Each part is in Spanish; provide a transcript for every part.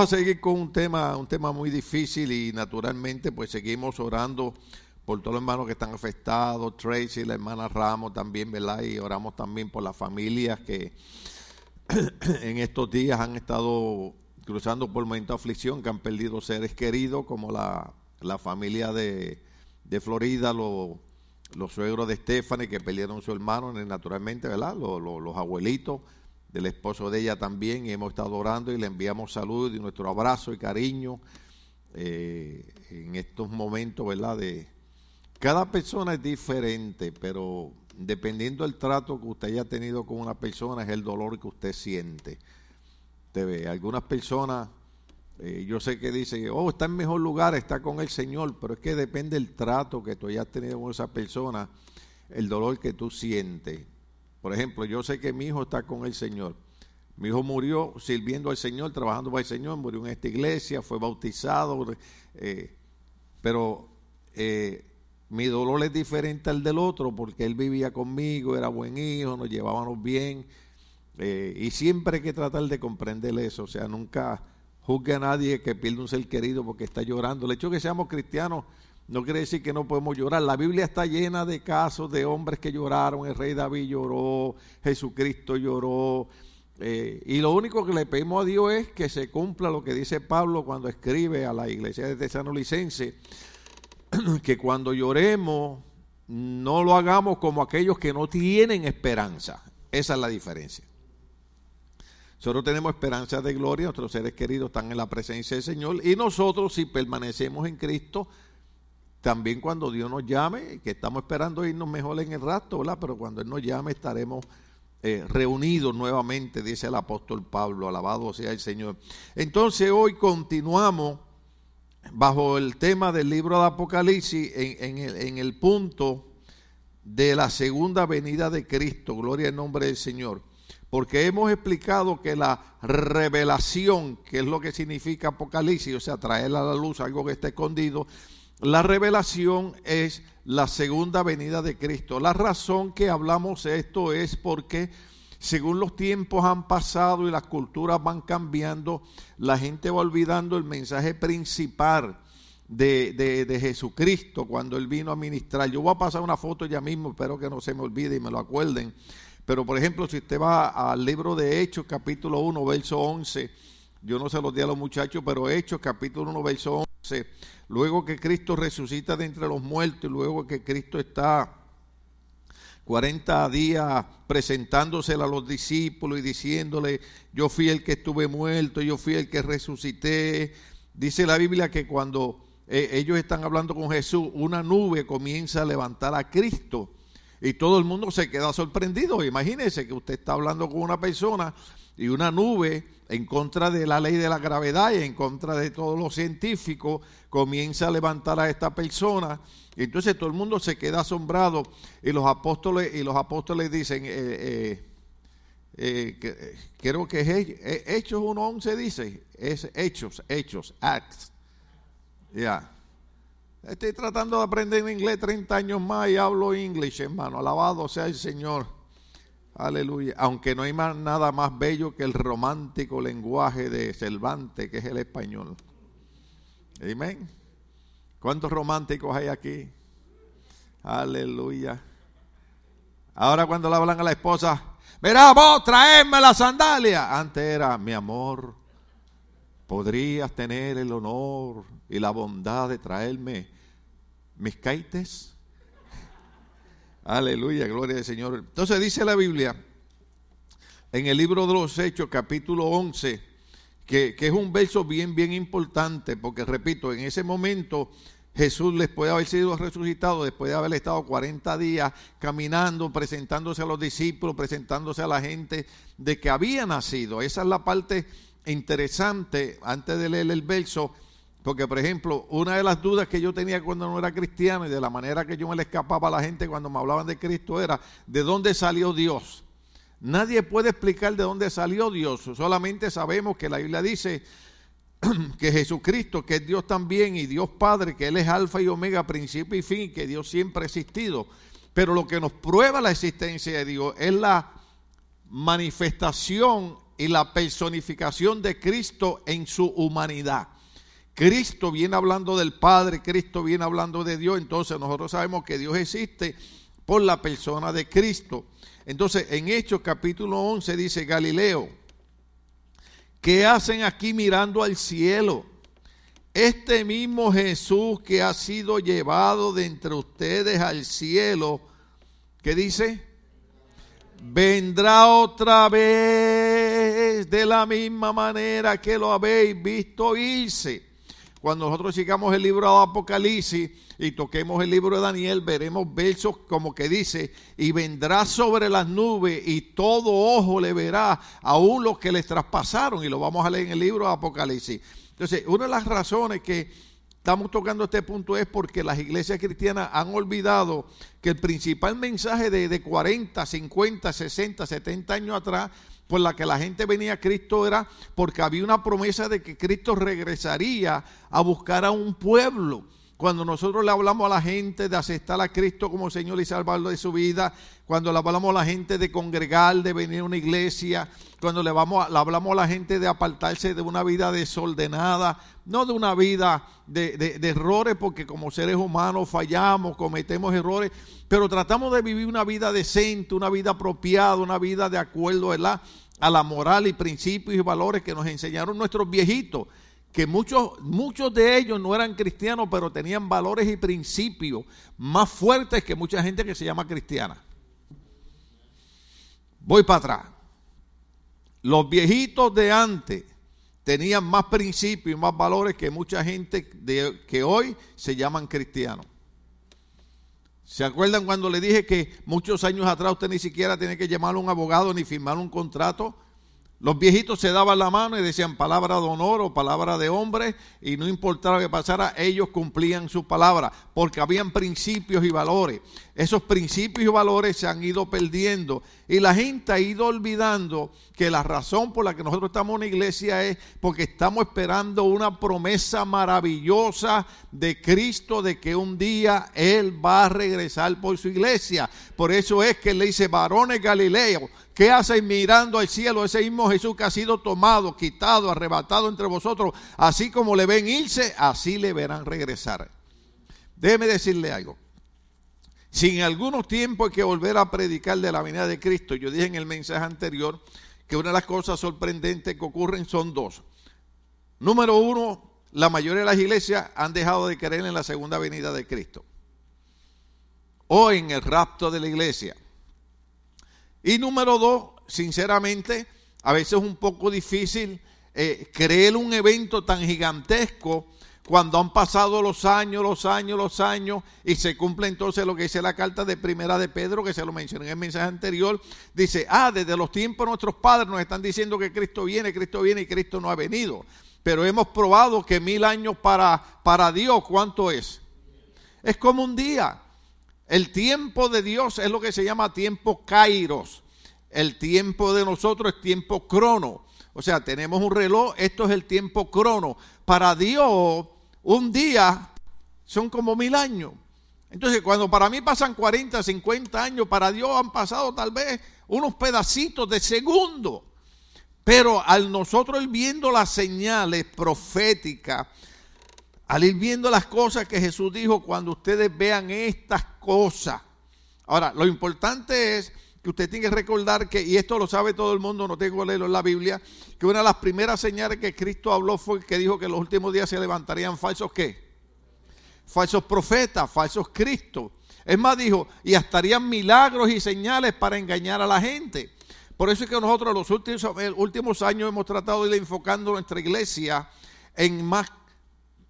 a seguir con un tema, un tema muy difícil y naturalmente pues seguimos orando por todos los hermanos que están afectados, Tracy, la hermana Ramos también, ¿verdad? Y oramos también por las familias que en estos días han estado cruzando por momentos de aflicción, que han perdido seres queridos, como la, familia de, Florida, los suegros de Stephanie que perdieron su hermano, naturalmente, ¿verdad? Los abuelitos del esposo de ella también, y hemos estado orando y le enviamos salud y nuestro abrazo y cariño eh, en estos momentos, ¿verdad? De, cada persona es diferente, pero dependiendo del trato que usted haya tenido con una persona, es el dolor que usted siente. Te ve, algunas personas, eh, yo sé que dicen, oh, está en mejor lugar, está con el Señor, pero es que depende del trato que tú hayas tenido con esa persona, el dolor que tú sientes. Por ejemplo, yo sé que mi hijo está con el Señor. Mi hijo murió sirviendo al Señor, trabajando para el Señor, murió en esta iglesia, fue bautizado, eh, pero eh, mi dolor es diferente al del otro porque él vivía conmigo, era buen hijo, nos llevábamos bien eh, y siempre hay que tratar de comprender eso, o sea, nunca juzgue a nadie que pierda un ser querido porque está llorando. El hecho de que seamos cristianos no quiere decir que no podemos llorar. La Biblia está llena de casos de hombres que lloraron. El rey David lloró, Jesucristo lloró. Eh, y lo único que le pedimos a Dios es que se cumpla lo que dice Pablo cuando escribe a la iglesia de Tesanolicense, que cuando lloremos no lo hagamos como aquellos que no tienen esperanza. Esa es la diferencia. Nosotros tenemos esperanza de gloria, nuestros seres queridos están en la presencia del Señor y nosotros si permanecemos en Cristo, también cuando Dios nos llame, que estamos esperando irnos mejor en el rato, ¿verdad? Pero cuando Él nos llame estaremos eh, reunidos nuevamente, dice el apóstol Pablo, alabado sea el Señor. Entonces hoy continuamos bajo el tema del libro de Apocalipsis en, el, en el punto de la segunda venida de Cristo, gloria al nombre del Señor. Porque hemos explicado que la revelación, que es lo que significa Apocalipsis, o sea, traer a la luz algo que está escondido, la revelación es la segunda venida de Cristo. La razón que hablamos esto es porque según los tiempos han pasado y las culturas van cambiando, la gente va olvidando el mensaje principal de, de, Jesucristo cuando Él vino a ministrar. Yo voy a pasar una foto ya mismo, espero que no se me olvide y me lo acuerden. Pero por ejemplo, si usted va al libro de Hechos, capítulo 1, verso 11, yo no se los di a los muchachos, pero Hechos, capítulo 1, verso 11 luego que Cristo resucita de entre los muertos, luego que Cristo está 40 días presentándosela a los discípulos y diciéndole, yo fui el que estuve muerto, yo fui el que resucité. Dice la Biblia que cuando eh, ellos están hablando con Jesús, una nube comienza a levantar a Cristo y todo el mundo se queda sorprendido. Imagínese que usted está hablando con una persona y una nube en contra de la ley de la gravedad y en contra de todos los científicos comienza a levantar a esta persona. Y entonces todo el mundo se queda asombrado y los apóstoles y los apóstoles dicen, eh, eh, eh, creo que es Hechos 1.11 dice, es Hechos, Hechos, Acts. Ya. Estoy tratando de aprender inglés 30 años más y hablo inglés, hermano. Alabado sea el Señor. Aleluya. Aunque no hay más, nada más bello que el romántico lenguaje de Cervantes, que es el español. Amén. ¿Cuántos románticos hay aquí? Aleluya. Ahora cuando le hablan a la esposa, mira vos, traerme la sandalia. Antes era, mi amor, podrías tener el honor y la bondad de traerme mis caites. Aleluya, gloria al Señor. Entonces dice la Biblia en el libro de los Hechos, capítulo 11, que, es un verso bien, bien importante, porque repito, en ese momento Jesús después de haber sido resucitado, después de haber estado 40 días caminando, presentándose a los discípulos, presentándose a la gente de que había nacido. Esa es la parte interesante antes de leer el verso porque, por ejemplo, una de las dudas que yo tenía cuando no era cristiano y de la manera que yo me le escapaba a la gente cuando me hablaban de Cristo era, ¿de dónde salió Dios? Nadie puede explicar de dónde salió Dios, solamente sabemos que la Biblia dice que Jesucristo, que es Dios también y Dios Padre, que Él es alfa y omega, principio y fin, que Dios siempre ha existido. Pero lo que nos prueba la existencia de Dios es la manifestación y la personificación de Cristo en su humanidad. Cristo viene hablando del Padre, Cristo viene hablando de Dios, entonces nosotros sabemos que Dios existe por la persona de Cristo. Entonces, en Hechos capítulo 11 dice Galileo, ¿qué hacen aquí mirando al cielo? Este mismo Jesús que ha sido llevado de entre ustedes al cielo, ¿qué dice? Vendrá otra vez de la misma manera que lo habéis visto irse. Cuando nosotros sigamos el libro de Apocalipsis y toquemos el libro de Daniel, veremos versos como que dice, y vendrá sobre las nubes y todo ojo le verá, aún los que les traspasaron, y lo vamos a leer en el libro de Apocalipsis. Entonces, una de las razones que estamos tocando este punto es porque las iglesias cristianas han olvidado que el principal mensaje de, de 40, 50, 60, 70 años atrás por la que la gente venía a Cristo era porque había una promesa de que Cristo regresaría a buscar a un pueblo. Cuando nosotros le hablamos a la gente de aceptar a Cristo como Señor y Salvador de su vida, cuando le hablamos a la gente de congregar, de venir a una iglesia, cuando le, vamos, le hablamos a la gente de apartarse de una vida desordenada, no de una vida de, errores, porque como seres humanos fallamos, cometemos errores, pero tratamos de vivir una vida decente, una vida apropiada, una vida de acuerdo a la moral y principios y valores que nos enseñaron nuestros viejitos que muchos, muchos de ellos no eran cristianos, pero tenían valores y principios más fuertes que mucha gente que se llama cristiana. Voy para atrás. Los viejitos de antes tenían más principios y más valores que mucha gente de, que hoy se llaman cristianos. ¿Se acuerdan cuando le dije que muchos años atrás usted ni siquiera tenía que llamar a un abogado ni firmar un contrato? Los viejitos se daban la mano y decían palabra de honor o palabra de hombre y no importaba que pasara, ellos cumplían su palabra porque habían principios y valores. Esos principios y valores se han ido perdiendo y la gente ha ido olvidando que la razón por la que nosotros estamos en una iglesia es porque estamos esperando una promesa maravillosa de Cristo de que un día Él va a regresar por su iglesia. Por eso es que le dice, varones Galileo, ¿Qué hacen mirando al cielo ese mismo Jesús que ha sido tomado, quitado, arrebatado entre vosotros? Así como le ven irse, así le verán regresar. Déjeme decirle algo. Si en algunos tiempos hay que volver a predicar de la venida de Cristo, yo dije en el mensaje anterior que una de las cosas sorprendentes que ocurren son dos. Número uno, la mayoría de las iglesias han dejado de creer en la segunda venida de Cristo o en el rapto de la iglesia. Y número dos, sinceramente, a veces es un poco difícil eh, creer un evento tan gigantesco cuando han pasado los años, los años, los años, y se cumple entonces lo que dice la carta de primera de Pedro, que se lo mencioné en el mensaje anterior, dice, ah, desde los tiempos nuestros padres nos están diciendo que Cristo viene, Cristo viene y Cristo no ha venido. Pero hemos probado que mil años para, para Dios, ¿cuánto es? Es como un día. El tiempo de Dios es lo que se llama tiempo kairos. El tiempo de nosotros es tiempo crono. O sea, tenemos un reloj, esto es el tiempo crono. Para Dios, un día son como mil años. Entonces, cuando para mí pasan 40, 50 años, para Dios han pasado tal vez unos pedacitos de segundo. Pero al nosotros ir viendo las señales proféticas, al ir viendo las cosas que Jesús dijo, cuando ustedes vean estas cosas. Ahora, lo importante es que usted tiene que recordar que, y esto lo sabe todo el mundo, no tengo que leerlo en la Biblia, que una de las primeras señales que Cristo habló fue que dijo que en los últimos días se levantarían falsos qué? Falsos profetas, falsos Cristos. Es más, dijo, y estarían milagros y señales para engañar a la gente. Por eso es que nosotros los últimos, últimos años hemos tratado de ir enfocando nuestra iglesia en más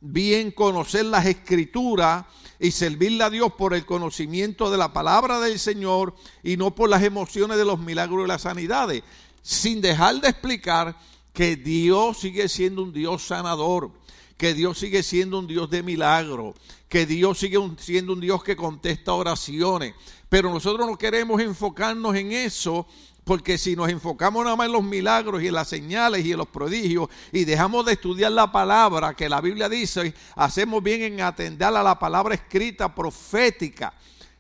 bien conocer las escrituras y servirle a Dios por el conocimiento de la palabra del Señor y no por las emociones de los milagros y las sanidades, sin dejar de explicar que Dios sigue siendo un Dios sanador, que Dios sigue siendo un Dios de milagro, que Dios sigue siendo un Dios que contesta oraciones. Pero nosotros no queremos enfocarnos en eso porque si nos enfocamos nada más en los milagros y en las señales y en los prodigios y dejamos de estudiar la palabra que la Biblia dice, hacemos bien en atender a la palabra escrita profética.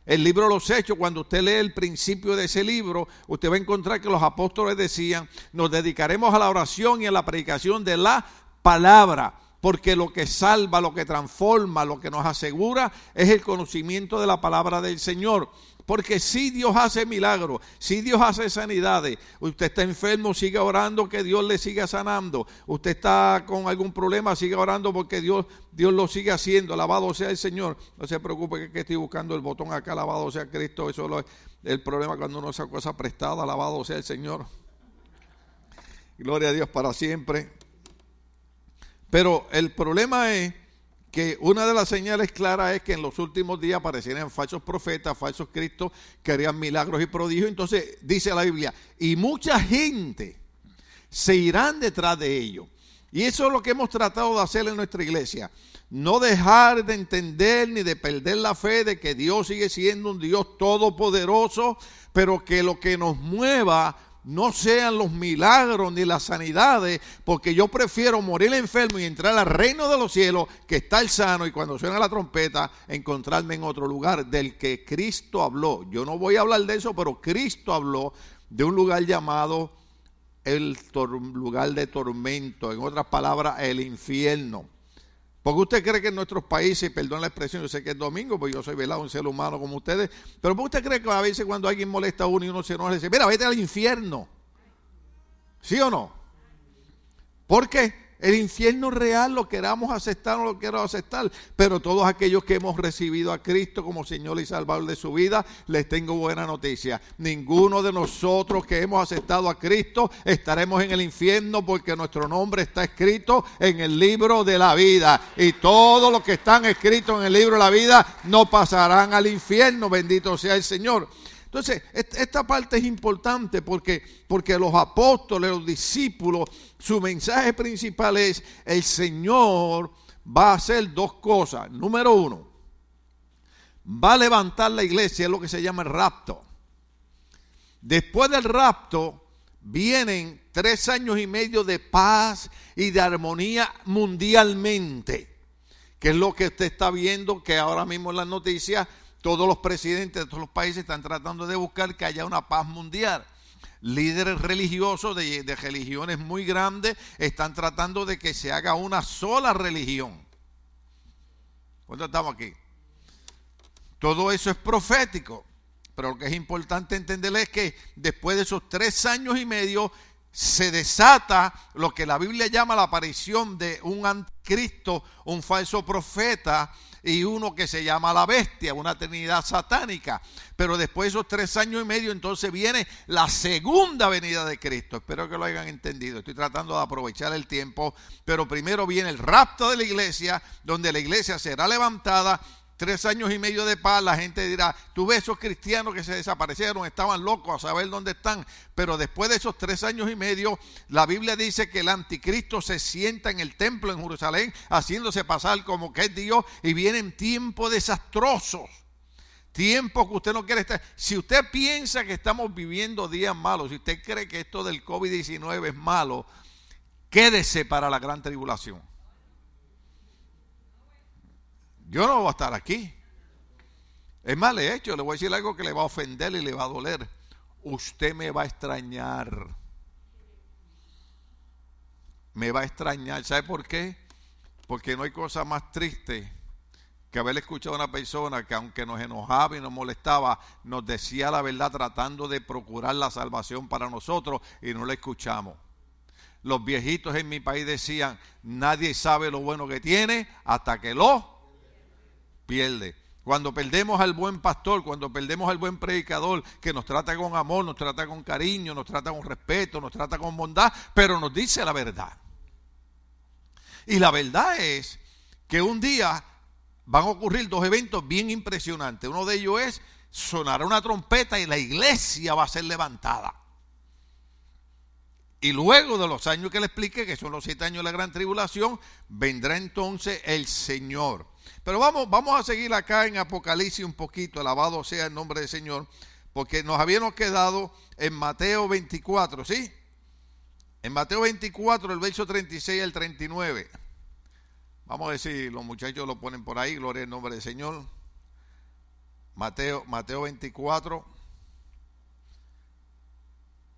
el libro de los Hechos, cuando usted lee el principio de ese libro, usted va a encontrar que los apóstoles decían, nos dedicaremos a la oración y a la predicación de la palabra, porque lo que salva, lo que transforma, lo que nos asegura es el conocimiento de la palabra del Señor. Porque si Dios hace milagros, si Dios hace sanidades, usted está enfermo, siga orando que Dios le siga sanando. Usted está con algún problema, siga orando porque Dios, Dios lo sigue haciendo. Alabado sea el Señor. No se preocupe que, estoy buscando el botón acá, alabado sea Cristo. Eso es el problema cuando uno esa cosa prestada, alabado sea el Señor. Gloria a Dios para siempre. Pero el problema es que una de las señales claras es que en los últimos días aparecerían falsos profetas, falsos cristos que harían milagros y prodigios. Entonces dice la Biblia, y mucha gente se irán detrás de ellos. Y eso es lo que hemos tratado de hacer en nuestra iglesia. No dejar de entender ni de perder la fe de que Dios sigue siendo un Dios todopoderoso, pero que lo que nos mueva no sean los milagros ni las sanidades, porque yo prefiero morir enfermo y entrar al reino de los cielos que estar sano y cuando suena la trompeta encontrarme en otro lugar del que Cristo habló. Yo no voy a hablar de eso, pero Cristo habló de un lugar llamado el lugar de tormento, en otras palabras, el infierno. Porque usted cree que en nuestros países, perdón la expresión, yo sé que es domingo, pues yo soy velado, un ser humano como ustedes, pero ¿por usted cree que a veces cuando alguien molesta a uno y uno se enoja, le dice, mira, vete al infierno? ¿Sí o no? ¿Por qué? El infierno real lo queramos aceptar o no lo queramos aceptar, pero todos aquellos que hemos recibido a Cristo como Señor y Salvador de su vida, les tengo buena noticia. Ninguno de nosotros que hemos aceptado a Cristo estaremos en el infierno porque nuestro nombre está escrito en el libro de la vida. Y todos los que están escritos en el libro de la vida no pasarán al infierno, bendito sea el Señor. Entonces, esta parte es importante porque, porque los apóstoles, los discípulos, su mensaje principal es, el Señor va a hacer dos cosas. Número uno, va a levantar la iglesia, es lo que se llama el rapto. Después del rapto vienen tres años y medio de paz y de armonía mundialmente, que es lo que usted está viendo, que ahora mismo en las noticias todos los presidentes de todos los países están tratando de buscar que haya una paz mundial. Líderes religiosos de, religiones muy grandes están tratando de que se haga una sola religión. ¿Cuánto estamos aquí? Todo eso es profético. Pero lo que es importante entender es que después de esos tres años y medio se desata lo que la Biblia llama la aparición de un anticristo, un falso profeta, y uno que se llama la bestia, una trinidad satánica. Pero después de esos tres años y medio, entonces viene la segunda venida de Cristo. Espero que lo hayan entendido. Estoy tratando de aprovechar el tiempo. Pero primero viene el rapto de la iglesia, donde la iglesia será levantada tres años y medio de paz, la gente dirá, tú ves esos cristianos que se desaparecieron, estaban locos a saber dónde están, pero después de esos tres años y medio, la Biblia dice que el anticristo se sienta en el templo en Jerusalén, haciéndose pasar como que es Dios, y vienen tiempos desastrosos. Tiempos que usted no quiere estar. Si usted piensa que estamos viviendo días malos, si usted cree que esto del COVID-19 es malo, quédese para la gran tribulación. Yo no voy a estar aquí. Es más, le he hecho, le voy a decir algo que le va a ofender y le va a doler. Usted me va a extrañar. Me va a extrañar. ¿Sabe por qué? Porque no hay cosa más triste que haber escuchado a una persona que aunque nos enojaba y nos molestaba, nos decía la verdad tratando de procurar la salvación para nosotros y no la escuchamos. Los viejitos en mi país decían, nadie sabe lo bueno que tiene hasta que lo pierde. Cuando perdemos al buen pastor, cuando perdemos al buen predicador que nos trata con amor, nos trata con cariño, nos trata con respeto, nos trata con bondad, pero nos dice la verdad. Y la verdad es que un día van a ocurrir dos eventos bien impresionantes. Uno de ellos es sonará una trompeta y la iglesia va a ser levantada. Y luego de los años que le expliqué, que son los siete años de la gran tribulación, vendrá entonces el Señor pero vamos, vamos a seguir acá en Apocalipsis un poquito, alabado sea el nombre del Señor, porque nos habíamos quedado en Mateo 24, ¿sí? En Mateo 24, el verso 36 al 39. Vamos a decir, los muchachos lo ponen por ahí, gloria al nombre del Señor. Mateo, Mateo 24.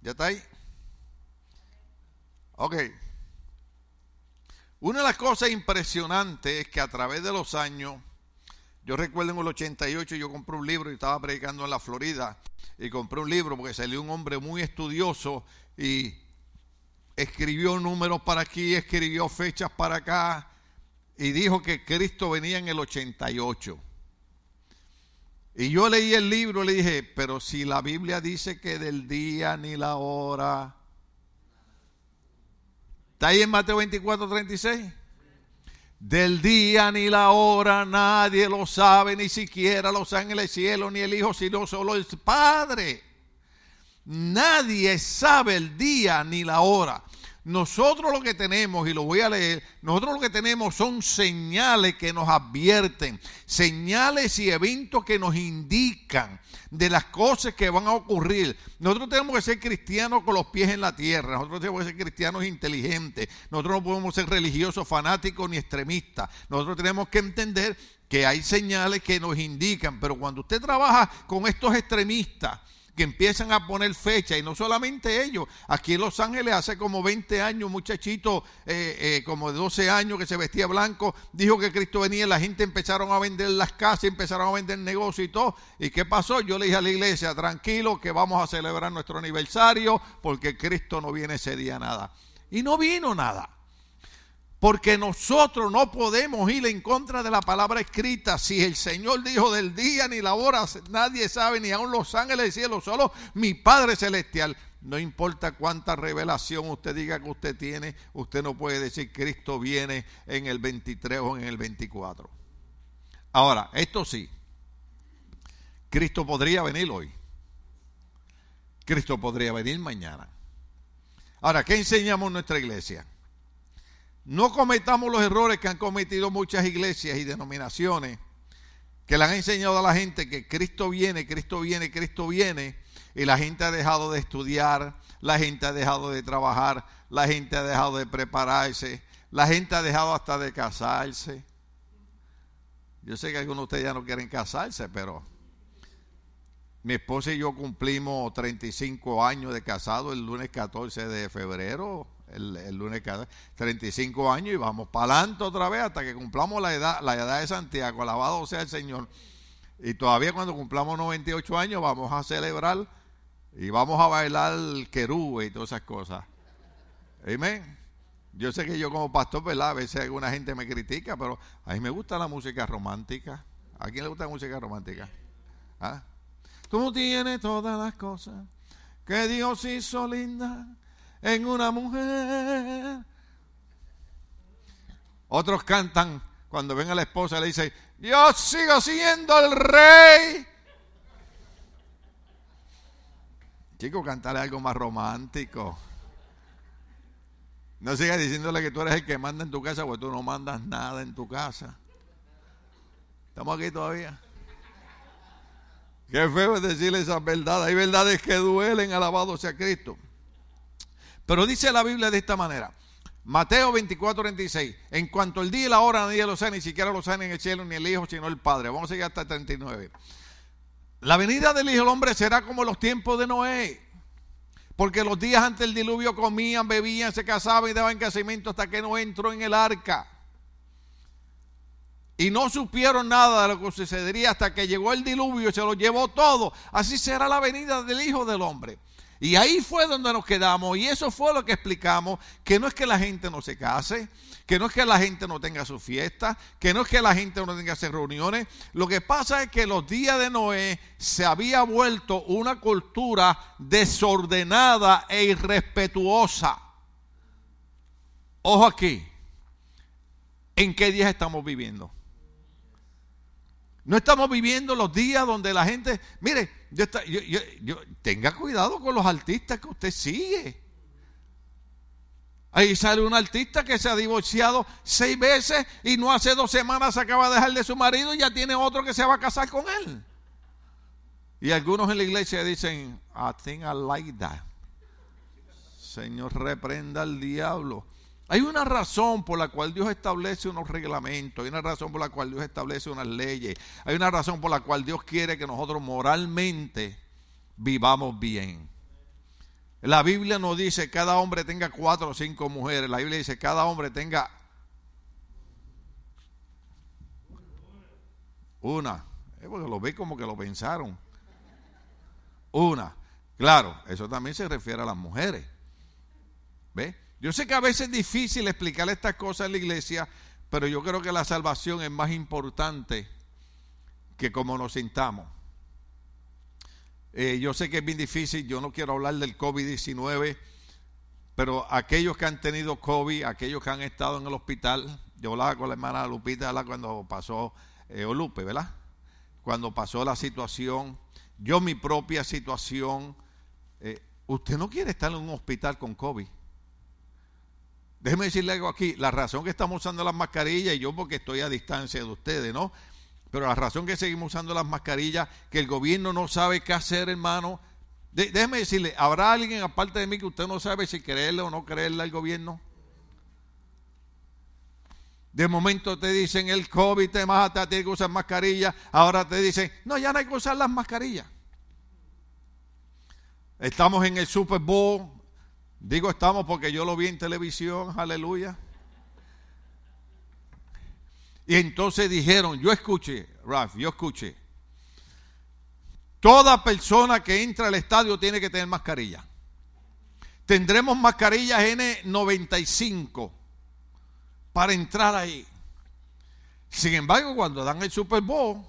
¿Ya está ahí? Ok. Una de las cosas impresionantes es que a través de los años, yo recuerdo en el 88 yo compré un libro y estaba predicando en la Florida y compré un libro porque salió un hombre muy estudioso y escribió números para aquí, escribió fechas para acá y dijo que Cristo venía en el 88. Y yo leí el libro y le dije, pero si la Biblia dice que del día ni la hora ¿Está ahí en Mateo 24, 36? Del día ni la hora nadie lo sabe, ni siquiera los ángeles del cielo, ni el Hijo, sino solo el Padre. Nadie sabe el día ni la hora. Nosotros lo que tenemos, y lo voy a leer, nosotros lo que tenemos son señales que nos advierten, señales y eventos que nos indican de las cosas que van a ocurrir. Nosotros tenemos que ser cristianos con los pies en la tierra, nosotros tenemos que ser cristianos inteligentes, nosotros no podemos ser religiosos, fanáticos ni extremistas. Nosotros tenemos que entender que hay señales que nos indican, pero cuando usted trabaja con estos extremistas, que empiezan a poner fecha y no solamente ellos, aquí en Los Ángeles hace como 20 años, un muchachito eh, eh, como de 12 años que se vestía blanco, dijo que Cristo venía, la gente empezaron a vender las casas, empezaron a vender negocios y todo. ¿Y qué pasó? Yo le dije a la iglesia, tranquilo que vamos a celebrar nuestro aniversario porque Cristo no viene ese día nada. Y no vino nada. Porque nosotros no podemos ir en contra de la palabra escrita. Si el Señor dijo del día ni la hora, nadie sabe, ni aun los ángeles del cielo, solo mi Padre Celestial. No importa cuánta revelación usted diga que usted tiene, usted no puede decir Cristo viene en el 23 o en el 24. Ahora, esto sí, Cristo podría venir hoy. Cristo podría venir mañana. Ahora, ¿qué enseñamos en nuestra iglesia? No cometamos los errores que han cometido muchas iglesias y denominaciones que le han enseñado a la gente que Cristo viene, Cristo viene, Cristo viene, y la gente ha dejado de estudiar, la gente ha dejado de trabajar, la gente ha dejado de prepararse, la gente ha dejado hasta de casarse. Yo sé que algunos de ustedes ya no quieren casarse, pero mi esposa y yo cumplimos 35 años de casado el lunes 14 de febrero el, lunes cada 35 años y vamos para adelante otra vez hasta que cumplamos la edad, la edad de Santiago, alabado sea el Señor. Y todavía cuando cumplamos 98 años vamos a celebrar y vamos a bailar querube y todas esas cosas. Amén. Yo sé que yo como pastor, ¿verdad? A veces alguna gente me critica, pero a mí me gusta la música romántica. ¿A quién le gusta la música romántica? ¿Ah? Tú tienes todas las cosas que Dios hizo linda en una mujer. Otros cantan cuando ven a la esposa le dicen, yo sigo siendo el rey. Chico, cantarle algo más romántico. No sigas diciéndole que tú eres el que manda en tu casa, porque tú no mandas nada en tu casa. ¿Estamos aquí todavía? Qué feo es decirle esas verdades. Hay verdades que duelen, alabado sea Cristo. Pero dice la Biblia de esta manera. Mateo 24, 36. En cuanto el día y la hora nadie lo sabe, ni siquiera lo sabe en el cielo, ni el Hijo, sino el Padre. Vamos a seguir hasta el 39. La venida del Hijo del Hombre será como los tiempos de Noé. Porque los días antes del diluvio comían, bebían, se casaban y daban casamiento hasta que no entró en el arca. Y no supieron nada de lo que sucedería hasta que llegó el diluvio y se lo llevó todo. Así será la venida del Hijo del Hombre. Y ahí fue donde nos quedamos y eso fue lo que explicamos, que no es que la gente no se case, que no es que la gente no tenga su fiesta, que no es que la gente no tenga sus reuniones. Lo que pasa es que los días de Noé se había vuelto una cultura desordenada e irrespetuosa. Ojo aquí, ¿en qué días estamos viviendo? No estamos viviendo los días donde la gente, mire, yo, tenga cuidado con los artistas que usted sigue. Ahí sale un artista que se ha divorciado seis veces y no hace dos semanas se acaba de dejar de su marido y ya tiene otro que se va a casar con él. Y algunos en la iglesia dicen, I think I like that. Señor, reprenda al diablo. Hay una razón por la cual Dios establece unos reglamentos, hay una razón por la cual Dios establece unas leyes, hay una razón por la cual Dios quiere que nosotros moralmente vivamos bien. La Biblia no dice cada hombre tenga cuatro o cinco mujeres, la Biblia dice cada hombre tenga una. Es porque lo ve como que lo pensaron. Una. Claro, eso también se refiere a las mujeres. ¿Ve? Yo sé que a veces es difícil explicar estas cosas en la iglesia, pero yo creo que la salvación es más importante que como nos sintamos. Eh, yo sé que es bien difícil, yo no quiero hablar del COVID-19, pero aquellos que han tenido COVID, aquellos que han estado en el hospital, yo hablaba con la hermana Lupita cuando pasó, eh, ¿verdad? Cuando pasó la situación, yo mi propia situación, eh, usted no quiere estar en un hospital con COVID. Déjeme decirle algo aquí, la razón que estamos usando las mascarillas, y yo porque estoy a distancia de ustedes, ¿no? Pero la razón que seguimos usando las mascarillas, que el gobierno no sabe qué hacer, hermano. déjeme decirle, ¿habrá alguien aparte de mí que usted no sabe si creerle o no creerle al gobierno? De momento te dicen el COVID te mata, tienes que usar mascarilla. Ahora te dicen, no, ya no hay que usar las mascarillas. Estamos en el Super Bowl, Digo estamos porque yo lo vi en televisión, aleluya. Y entonces dijeron, yo escuché, Ralph, yo escuché. Toda persona que entra al estadio tiene que tener mascarilla. Tendremos mascarillas N95 para entrar ahí. Sin embargo, cuando dan el Super Bowl,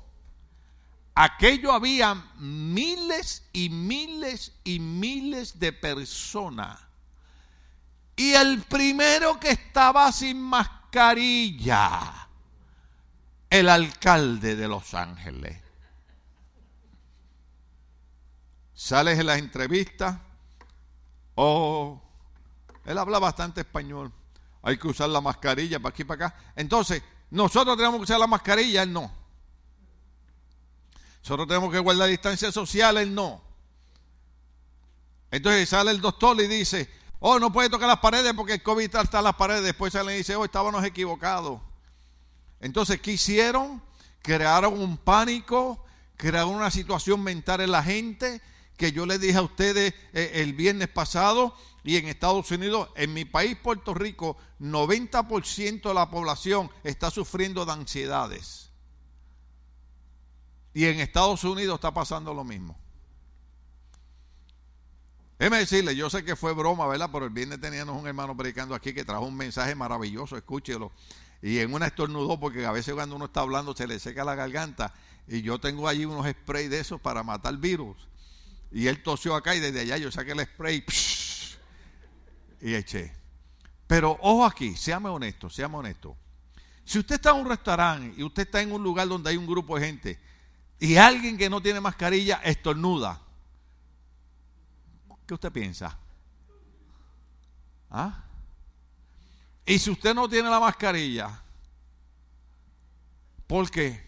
aquello había miles y miles y miles de personas y el primero que estaba sin mascarilla, el alcalde de Los Ángeles. Sales en las entrevistas, oh, él habla bastante español. Hay que usar la mascarilla para aquí y para acá. Entonces, nosotros tenemos que usar la mascarilla, él no. Nosotros tenemos que guardar distancia social, él no. Entonces sale el doctor y dice, Oh, no puede tocar las paredes porque el COVID está en las paredes. Después se le dice, oh, estábamos equivocados. Entonces, ¿qué hicieron? Crearon un pánico, crearon una situación mental en la gente que yo les dije a ustedes eh, el viernes pasado y en Estados Unidos, en mi país, Puerto Rico, 90% de la población está sufriendo de ansiedades. Y en Estados Unidos está pasando lo mismo. Déjeme decirle, yo sé que fue broma, ¿verdad? Pero el viernes teníamos un hermano predicando aquí que trajo un mensaje maravilloso, escúchelo. Y en una estornudó, porque a veces cuando uno está hablando se le seca la garganta. Y yo tengo allí unos sprays de esos para matar virus. Y él tosió acá y desde allá yo saqué el spray y eché. Pero ojo aquí, seame honesto, seamos honesto. Si usted está en un restaurante y usted está en un lugar donde hay un grupo de gente y alguien que no tiene mascarilla estornuda, ¿Qué usted piensa? ¿Ah? Y si usted no tiene la mascarilla, ¿por qué?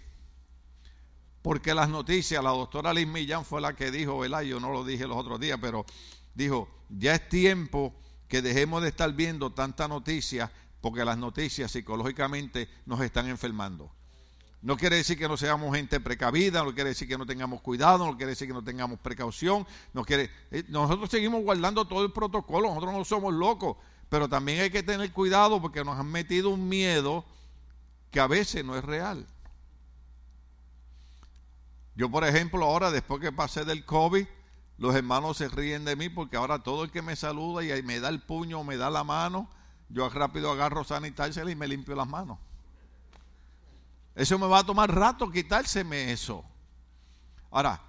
Porque las noticias, la doctora Liz Millán fue la que dijo, ¿verdad? Yo no lo dije los otros días, pero dijo, ya es tiempo que dejemos de estar viendo tanta noticia, porque las noticias psicológicamente nos están enfermando. No quiere decir que no seamos gente precavida, no quiere decir que no tengamos cuidado, no quiere decir que no tengamos precaución. No quiere, eh, nosotros seguimos guardando todo el protocolo, nosotros no somos locos, pero también hay que tener cuidado porque nos han metido un miedo que a veces no es real. Yo, por ejemplo, ahora después que pasé del COVID, los hermanos se ríen de mí porque ahora todo el que me saluda y me da el puño o me da la mano, yo rápido agarro sanitársela y me limpio las manos. Eso me va a tomar rato quitárseme eso. Ahora,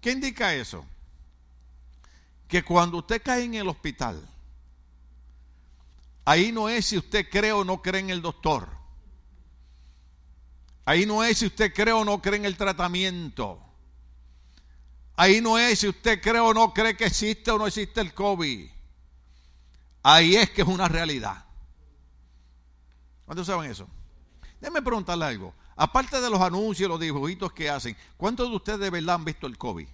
¿qué indica eso? Que cuando usted cae en el hospital, ahí no es si usted cree o no cree en el doctor. Ahí no es si usted cree o no cree en el tratamiento. Ahí no es si usted cree o no cree que existe o no existe el COVID. Ahí es que es una realidad. ¿Cuántos saben eso? Déjeme preguntarle algo. Aparte de los anuncios, los dibujitos que hacen, ¿cuántos de ustedes de verdad han visto el COVID?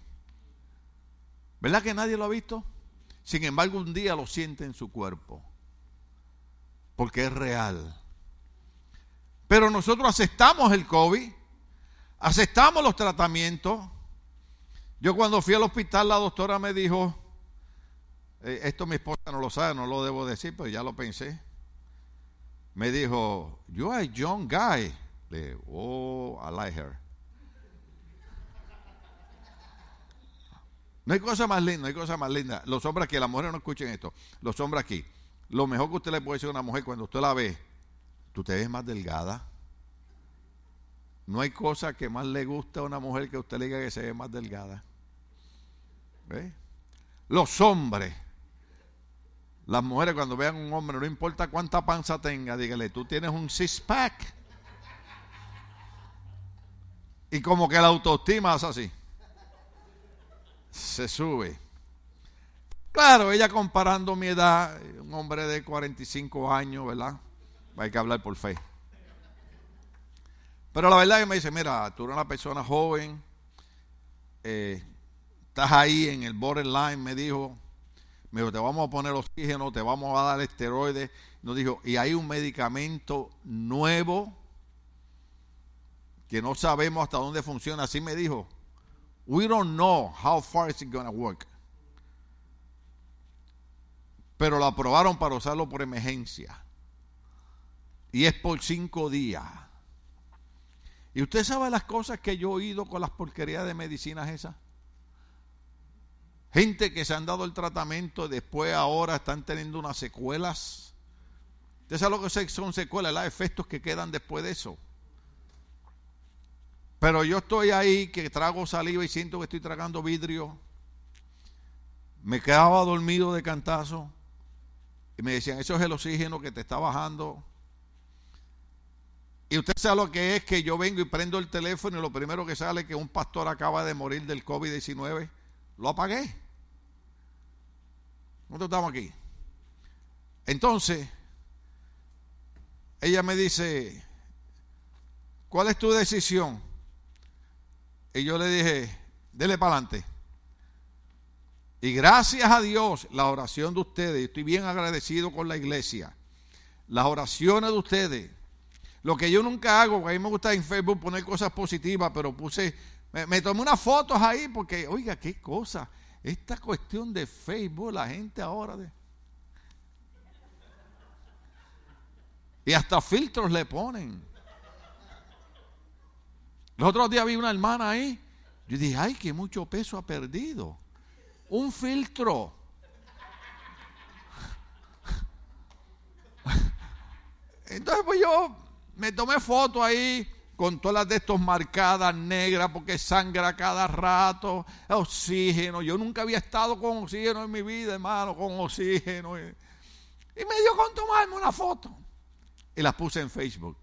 ¿Verdad que nadie lo ha visto? Sin embargo, un día lo siente en su cuerpo. porque es real. Pero nosotros aceptamos el COVID, aceptamos los tratamientos. Yo cuando fui al hospital, la doctora me dijo, eh, esto mi esposa no lo sabe, no lo debo decir, pero ya lo pensé. Me dijo, you are a young guy. Le oh, I like her. No hay cosa más linda, no hay cosa más linda. Los hombres aquí, las mujeres no escuchen esto. Los hombres aquí, lo mejor que usted le puede decir a una mujer cuando usted la ve, tú te ves más delgada. No hay cosa que más le guste a una mujer que usted le diga que se ve más delgada. ¿Ve? Los hombres, las mujeres cuando vean a un hombre, no importa cuánta panza tenga, dígale, tú tienes un six pack. Y como que la autoestima es así. Se sube. Claro, ella comparando mi edad, un hombre de 45 años, ¿verdad? Hay que hablar por fe. Pero la verdad es que me dice, mira, tú eres una persona joven, eh, estás ahí en el borderline, me dijo, me dijo, te vamos a poner oxígeno, te vamos a dar esteroides. Nos dijo, y hay un medicamento nuevo que no sabemos hasta dónde funciona. Así me dijo, we don't know how far it's going to work. Pero lo aprobaron para usarlo por emergencia. Y es por cinco días. ¿Y usted sabe las cosas que yo he oído con las porquerías de medicinas esas? Gente que se han dado el tratamiento y después ahora están teniendo unas secuelas. ¿Usted sabe lo que son secuelas? Los efectos que quedan después de eso. Pero yo estoy ahí que trago saliva y siento que estoy tragando vidrio. Me quedaba dormido de cantazo. Y me decían, eso es el oxígeno que te está bajando. Y usted sabe lo que es que yo vengo y prendo el teléfono y lo primero que sale es que un pastor acaba de morir del COVID-19. Lo apagué. Nosotros estamos aquí. Entonces, ella me dice, ¿cuál es tu decisión? Y yo le dije, dele para adelante. Y gracias a Dios, la oración de ustedes, estoy bien agradecido con la iglesia, las oraciones de ustedes, lo que yo nunca hago, porque a mí me gusta en Facebook poner cosas positivas, pero puse, me, tomé unas fotos ahí porque, oiga, qué cosa, esta cuestión de Facebook, la gente ahora de... Y hasta filtros le ponen. Los otros días vi una hermana ahí. Yo dije, ay, que mucho peso ha perdido. Un filtro. Entonces, pues yo me tomé foto ahí con todas las de estos marcadas negras porque sangra cada rato, oxígeno. Yo nunca había estado con oxígeno en mi vida, hermano, con oxígeno. Y, me dio con tomarme una foto. Y la puse en Facebook.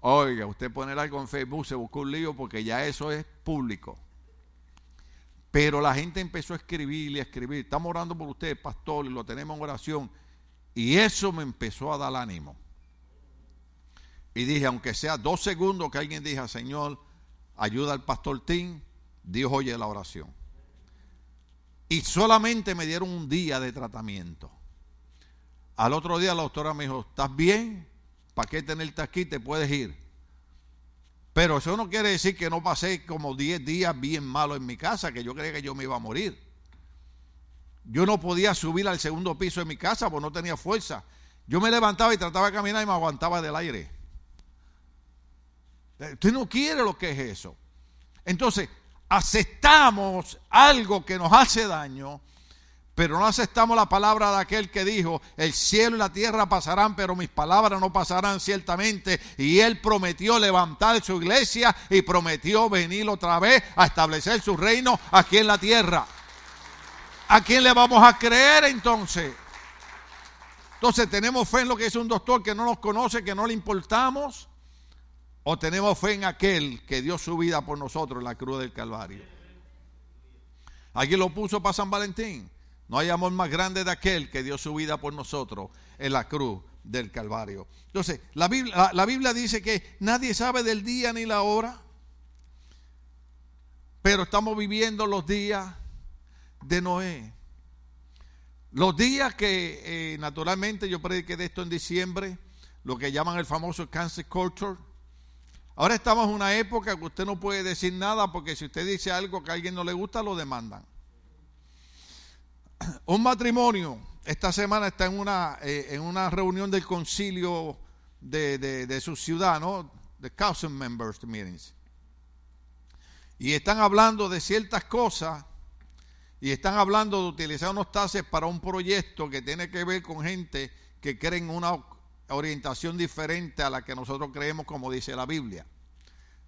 Oiga, usted poner algo en Facebook se buscó un lío porque ya eso es público. Pero la gente empezó a escribir y a escribir. Estamos orando por usted, pastor, y lo tenemos en oración. Y eso me empezó a dar ánimo. Y dije, aunque sea dos segundos que alguien diga, Señor, ayuda al pastor Tim, Dios oye la oración. Y solamente me dieron un día de tratamiento. Al otro día la doctora me dijo, ¿estás bien? ¿Para qué tenerte aquí? Te puedes ir. Pero eso no quiere decir que no pasé como 10 días bien malos en mi casa, que yo creía que yo me iba a morir. Yo no podía subir al segundo piso de mi casa porque no tenía fuerza. Yo me levantaba y trataba de caminar y me aguantaba del aire. Usted no quiere lo que es eso. Entonces, aceptamos algo que nos hace daño pero no aceptamos la palabra de aquel que dijo, el cielo y la tierra pasarán, pero mis palabras no pasarán ciertamente. Y él prometió levantar su iglesia y prometió venir otra vez a establecer su reino aquí en la tierra. ¿A quién le vamos a creer entonces? Entonces, ¿tenemos fe en lo que es un doctor que no nos conoce, que no le importamos? ¿O tenemos fe en aquel que dio su vida por nosotros en la cruz del Calvario? Aquí lo puso para San Valentín. No hay amor más grande de aquel que dio su vida por nosotros en la cruz del Calvario. Entonces, la Biblia, la Biblia dice que nadie sabe del día ni la hora, pero estamos viviendo los días de Noé. Los días que eh, naturalmente yo prediqué de esto en diciembre, lo que llaman el famoso cancer culture. Ahora estamos en una época que usted no puede decir nada porque si usted dice algo que a alguien no le gusta, lo demandan. Un matrimonio, esta semana está en una, eh, en una reunión del concilio de, de, su ciudad, ¿no? The Council Members Meetings. Y están hablando de ciertas cosas y están hablando de utilizar unos tases para un proyecto que tiene que ver con gente que cree en una orientación diferente a la que nosotros creemos como dice la Biblia.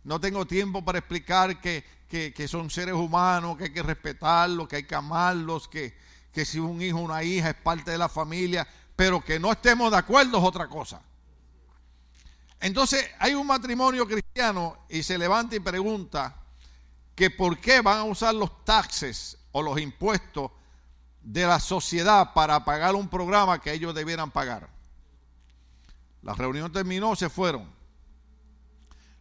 No tengo tiempo para explicar que, que, son seres humanos, que hay que respetarlos, que hay que amarlos, que, que si un hijo o una hija es parte de la familia, pero que no estemos de acuerdo es otra cosa. Entonces hay un matrimonio cristiano y se levanta y pregunta que por qué van a usar los taxes o los impuestos de la sociedad para pagar un programa que ellos debieran pagar. La reunión terminó, se fueron.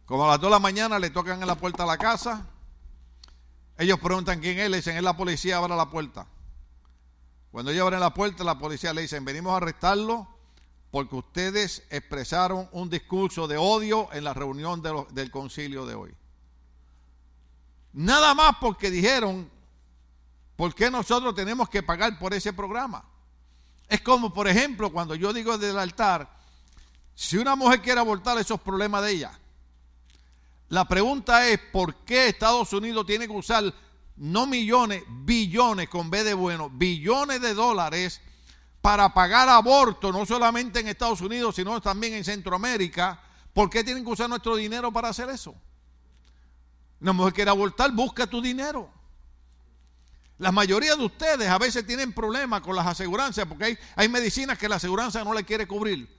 Como a las 2 de la mañana le tocan en la puerta a la casa, ellos preguntan quién es, le dicen, es la policía, abra la puerta. Cuando ellos abren la puerta, la policía le dicen, venimos a arrestarlo porque ustedes expresaron un discurso de odio en la reunión del concilio de hoy. Nada más porque dijeron, ¿por qué nosotros tenemos que pagar por ese programa? Es como, por ejemplo, cuando yo digo del altar, si una mujer quiere abortar, esos problemas de ella. La pregunta es, ¿por qué Estados Unidos tiene que usar no millones, billones con B de bueno, billones de dólares para pagar aborto, no solamente en Estados Unidos, sino también en Centroamérica? ¿Por qué tienen que usar nuestro dinero para hacer eso? Una mujer quiere abortar, busca tu dinero. La mayoría de ustedes a veces tienen problemas con las aseguranzas porque hay, hay medicinas que la aseguranza no le quiere cubrir.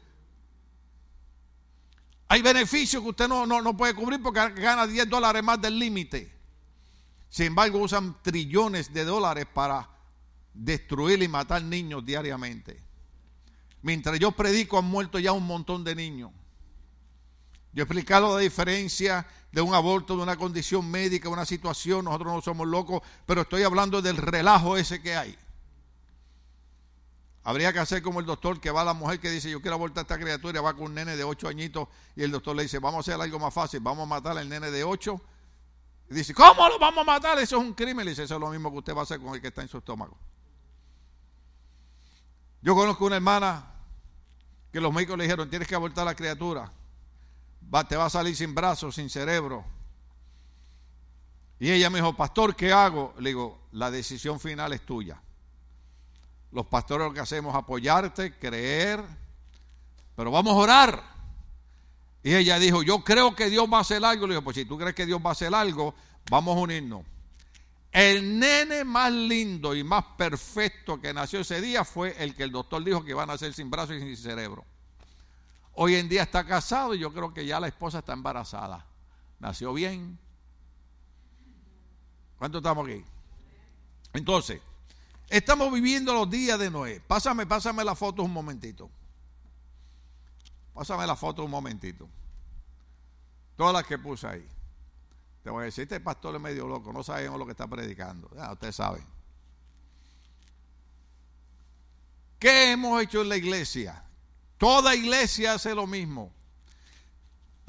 Hay beneficios que usted no, no, puede cubrir porque gana 10 dólares más del límite. Sin embargo, usan trillones de dólares para destruir y matar niños diariamente. Mientras yo predico, han muerto ya un montón de niños. Yo he explicado la diferencia de un aborto, de una condición médica, una situación. Nosotros no somos locos, pero estoy hablando del relajo ese que hay. Habría que hacer como el doctor que va a la mujer que dice, yo quiero abortar a esta criatura, va con un nene de 8 añitos y el doctor le dice, vamos a hacer algo más fácil, vamos a matar al nene de 8. Y dice, ¿cómo lo vamos a matar? Eso es un crimen. Le dice, eso es lo mismo que usted va a hacer con el que está en su estómago. Yo conozco una hermana que los médicos le dijeron, tienes que abortar a la criatura. Va, te va a salir sin brazos, sin cerebro. Y ella me dijo, pastor, ¿qué hago? Le digo, la decisión final es tuya. Los pastores lo que hacemos es apoyarte, creer, pero vamos a orar. Y ella dijo, yo creo que Dios va a hacer algo. Le digo, pues si tú crees que Dios va a hacer algo, vamos a unirnos. El nene más lindo y más perfecto que nació ese día fue el que el doctor dijo que iba a nacer sin brazos y sin cerebro. Hoy en día está casado y yo creo que ya la esposa está embarazada. Nació bien. ¿Cuánto estamos aquí? Entonces, Estamos viviendo los días de Noé. Pásame, pásame la foto un momentito. Pásame la foto un momentito. Todas las que puse ahí. Te voy a decir, este pastor es medio loco, no sabemos lo que está predicando. Ya, usted sabe. ¿Qué hemos hecho en la iglesia? Toda iglesia hace lo mismo.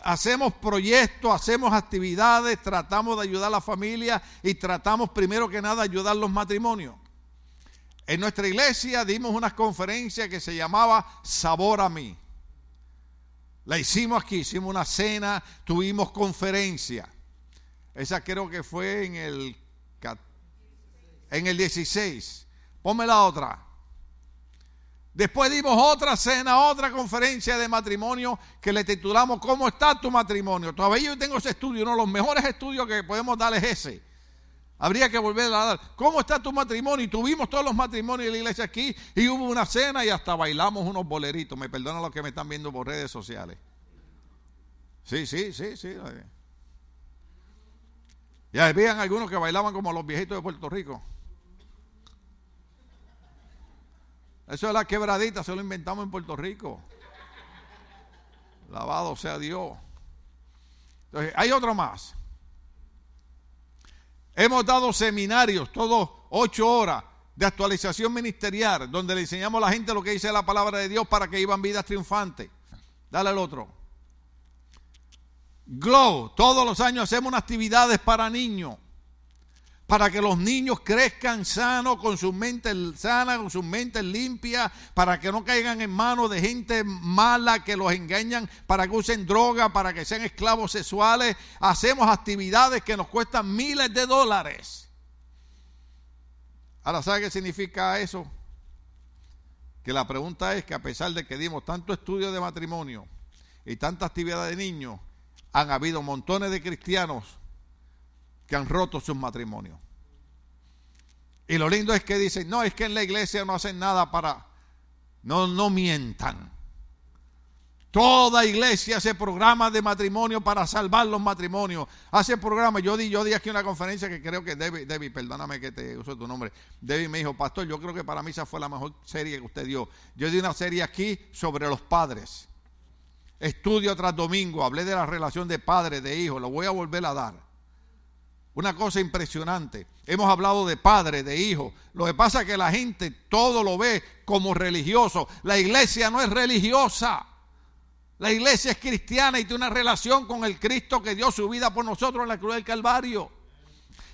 Hacemos proyectos, hacemos actividades, tratamos de ayudar a la familia y tratamos primero que nada ayudar los matrimonios. En nuestra iglesia dimos una conferencia que se llamaba Sabor a mí. La hicimos aquí, hicimos una cena, tuvimos conferencia. Esa creo que fue en el, en el 16. Ponme la otra. Después dimos otra cena, otra conferencia de matrimonio que le titulamos ¿Cómo está tu matrimonio? Todavía yo tengo ese estudio, uno de los mejores estudios que podemos dar es ese. Habría que volver a dar. ¿Cómo está tu matrimonio? Y tuvimos todos los matrimonios de la iglesia aquí y hubo una cena y hasta bailamos unos boleritos. Me perdonan los que me están viendo por redes sociales. Sí, sí, sí, sí. Ya habían algunos que bailaban como los viejitos de Puerto Rico. Eso es la quebradita, se lo inventamos en Puerto Rico. Lavado sea Dios. Entonces, hay otro más. Hemos dado seminarios, todos ocho horas, de actualización ministerial, donde le enseñamos a la gente lo que dice la palabra de Dios para que vivan vidas triunfantes. Dale al otro. Glow, todos los años hacemos unas actividades para niños, para que los niños crezcan sanos, con sus mentes sanas, con sus mentes limpias, para que no caigan en manos de gente mala que los engañan, para que usen droga, para que sean esclavos sexuales. Hacemos actividades que nos cuestan miles de dólares. Ahora, ¿sabe qué significa eso? Que la pregunta es que a pesar de que dimos tanto estudio de matrimonio y tanta actividad de niños, han habido montones de cristianos que han roto sus matrimonios. Y lo lindo es que dicen, no, es que en la iglesia no hacen nada para... No, no mientan. Toda iglesia hace programas de matrimonio para salvar los matrimonios. Hace programas. Yo di, yo di aquí una conferencia que creo que Debbie, perdóname que te uso tu nombre. Debbie me dijo, pastor, yo creo que para mí esa fue la mejor serie que usted dio. Yo di una serie aquí sobre los padres. Estudio tras domingo. Hablé de la relación de padre, de hijo. Lo voy a volver a dar. Una cosa impresionante. Hemos hablado de padre, de hijo. Lo que pasa es que la gente todo lo ve como religioso. La iglesia no es religiosa. La iglesia es cristiana y tiene una relación con el Cristo que dio su vida por nosotros en la cruz del Calvario.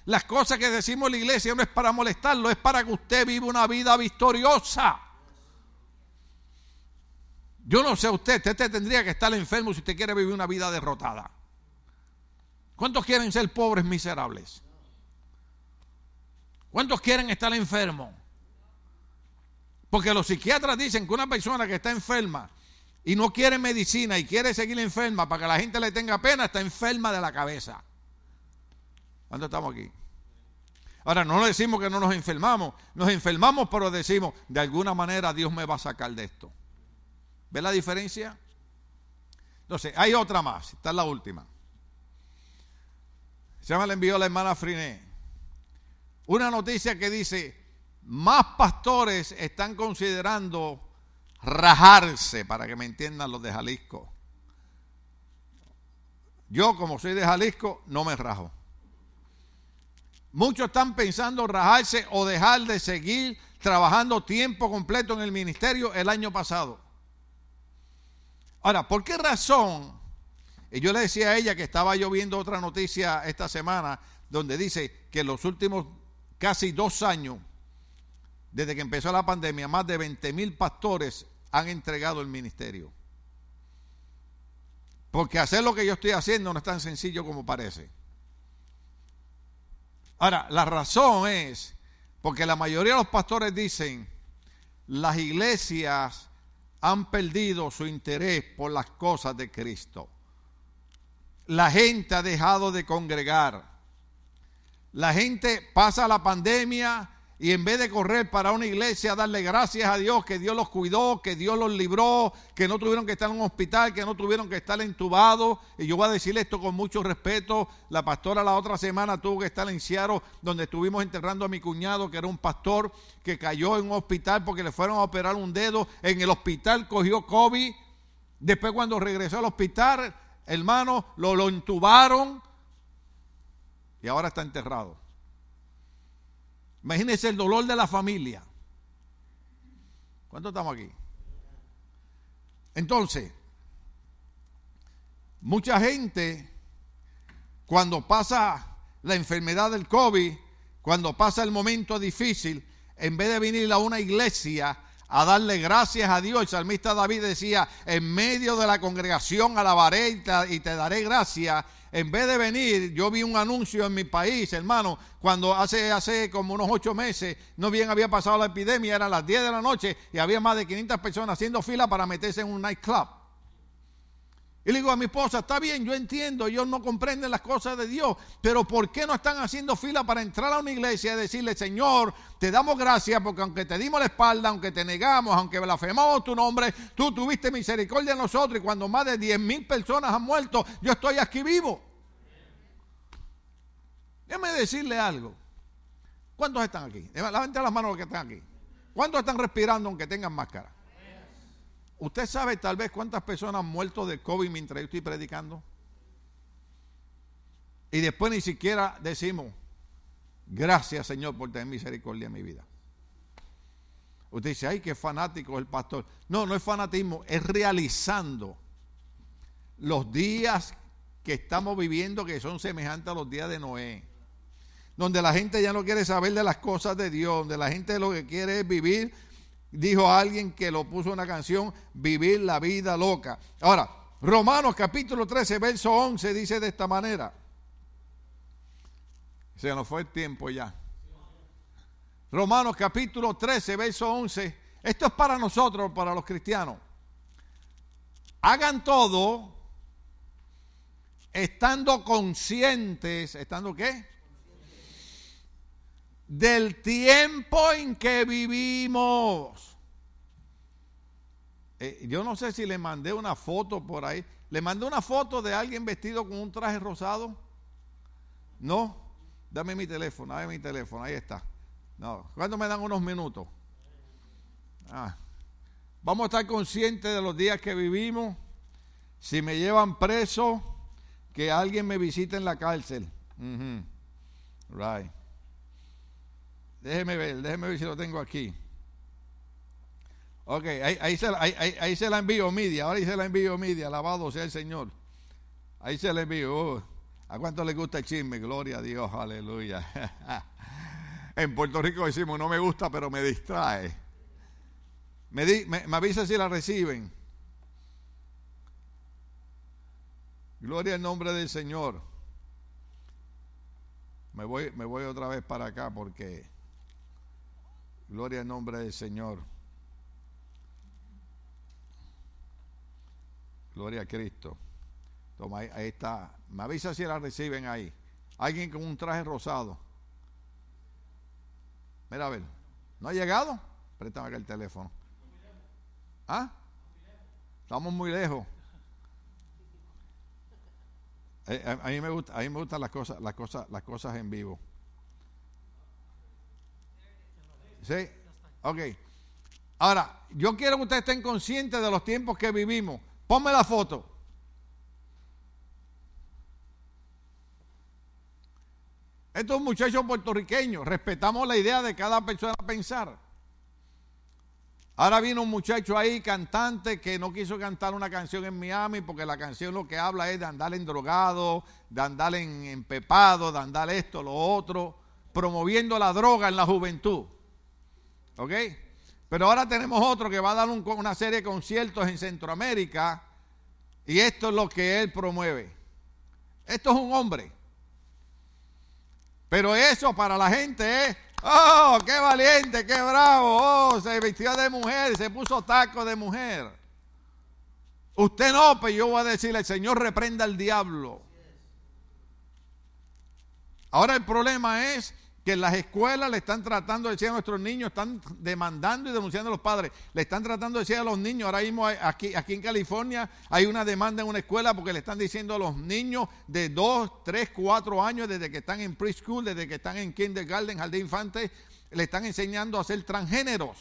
Las cosas que decimos en la iglesia no es para molestarlo, es para que usted viva una vida victoriosa. Yo no sé usted, usted tendría que estar enfermo si usted quiere vivir una vida derrotada. ¿Cuántos quieren ser pobres miserables? ¿Cuántos quieren estar enfermos? Porque los psiquiatras dicen que una persona que está enferma y no quiere medicina y quiere seguir enferma para que la gente le tenga pena, está enferma de la cabeza. ¿Cuándo estamos aquí? Ahora, no decimos que no nos enfermamos, nos enfermamos, pero decimos, de alguna manera Dios me va a sacar de esto. ¿Ve la diferencia? Entonces, hay otra más, esta es la última. Se me la envió la hermana Friné. Una noticia que dice, más pastores están considerando rajarse, para que me entiendan los de Jalisco. Yo, como soy de Jalisco, no me rajo. Muchos están pensando rajarse o dejar de seguir trabajando tiempo completo en el ministerio el año pasado. Ahora, ¿por qué razón? Y yo le decía a ella que estaba yo viendo otra noticia esta semana donde dice que en los últimos casi dos años, desde que empezó la pandemia, más de 20 mil pastores han entregado el ministerio. Porque hacer lo que yo estoy haciendo no es tan sencillo como parece. Ahora, la razón es porque la mayoría de los pastores dicen, las iglesias han perdido su interés por las cosas de Cristo. La gente ha dejado de congregar. La gente pasa la pandemia y en vez de correr para una iglesia, darle gracias a Dios que Dios los cuidó, que Dios los libró, que no tuvieron que estar en un hospital, que no tuvieron que estar entubados. Y yo voy a decirle esto con mucho respeto. La pastora la otra semana tuvo que estar en Ciaro, donde estuvimos enterrando a mi cuñado, que era un pastor que cayó en un hospital porque le fueron a operar un dedo. En el hospital cogió COVID. Después cuando regresó al hospital, hermano, lo, lo entubaron y ahora está enterrado. Imagínense el dolor de la familia. ¿Cuántos estamos aquí? Entonces, mucha gente, cuando pasa la enfermedad del COVID, cuando pasa el momento difícil, en vez de venir a una iglesia a darle gracias a Dios, el salmista David decía, en medio de la congregación alabaré y te, y te daré gracias, en vez de venir, yo vi un anuncio en mi país, hermano, cuando hace, hace como unos ocho meses, no bien había pasado la epidemia, eran las 10 de la noche y había más de 500 personas haciendo fila para meterse en un nightclub. Y le digo a mi esposa, está bien, yo entiendo, ellos no comprenden las cosas de Dios, pero ¿por qué no están haciendo fila para entrar a una iglesia y decirle, Señor, te damos gracias porque aunque te dimos la espalda, aunque te negamos, aunque blasfemamos tu nombre, tú tuviste misericordia de nosotros y cuando más de 10 mil personas han muerto, yo estoy aquí vivo. Déjame decirle algo. ¿Cuántos están aquí? Levanten las manos los que están aquí. ¿Cuántos están respirando aunque tengan máscara? ¿Usted sabe tal vez cuántas personas han muerto de COVID mientras yo estoy predicando? Y después ni siquiera decimos, gracias Señor por tener misericordia en mi vida. Usted dice, ay, qué fanático el pastor. No, no es fanatismo, es realizando los días que estamos viviendo que son semejantes a los días de Noé. Donde la gente ya no quiere saber de las cosas de Dios, donde la gente lo que quiere es vivir, dijo alguien que lo puso una canción, vivir la vida loca. Ahora, Romanos capítulo 13, verso 11 dice de esta manera. Se nos fue el tiempo ya. Romanos capítulo 13, verso 11. Esto es para nosotros, para los cristianos. Hagan todo estando conscientes, ¿estando qué? Del tiempo en que vivimos. Eh, yo no sé si le mandé una foto por ahí. ¿Le mandé una foto de alguien vestido con un traje rosado? No. Dame mi teléfono, dame mi teléfono, ahí está. No, ¿cuándo me dan unos minutos? Ah. Vamos a estar conscientes de los días que vivimos. Si me llevan preso, que alguien me visite en la cárcel. Right. Déjeme ver, déjeme ver si lo tengo aquí. Ok, ahí, se, ahí, se, la envío media, ahora ahí se la envío media, alabado sea el Señor. Ahí se la envío. Oh, ¿A cuánto le gusta el chisme? Gloria a Dios, aleluya. En Puerto Rico decimos, no me gusta, pero me distrae. Me, me, avisa si la reciben. Gloria al nombre del Señor. Me voy, me voy otra vez para acá porque gloria al nombre del Señor. Gloria a Cristo. Toma, ahí, está. Me avisa si la reciben ahí. Alguien con un traje rosado. Mira, a ver. ¿No ha llegado? Préstame acá el teléfono. ¿Ah? Estamos muy lejos. Eh, a, mí me gusta, a mí me gustan las cosas, las cosas, las cosas en vivo. ¿Sí? Ok. Ahora, yo quiero que ustedes estén conscientes de los tiempos que vivimos. Ponme la foto. Estos muchachos puertorriqueños, respetamos la idea de cada persona pensar. Ahora vino un muchacho ahí, cantante, que no quiso cantar una canción en Miami porque la canción lo que habla es de andar en drogado, de andar en empepado, de andar esto, lo otro, promoviendo la droga en la juventud. ¿Ok? Pero ahora tenemos otro que va a dar una serie de conciertos en Centroamérica y esto es lo que él promueve. Esto es un hombre pero eso para la gente es, oh, qué valiente, qué bravo, oh, se vistió de mujer, se puso taco de mujer. Usted no, pero yo voy a decirle, el Señor reprenda al diablo. Ahora el problema es que en las escuelas le están tratando de decir a nuestros niños, están demandando y denunciando a los padres, le están tratando de decir a los niños, ahora mismo aquí, en California hay una demanda en una escuela porque le están diciendo a los niños de 2, 3, 4 años, desde que están en preschool, desde que están en kindergarten, jardín infante, le están enseñando a ser transgéneros.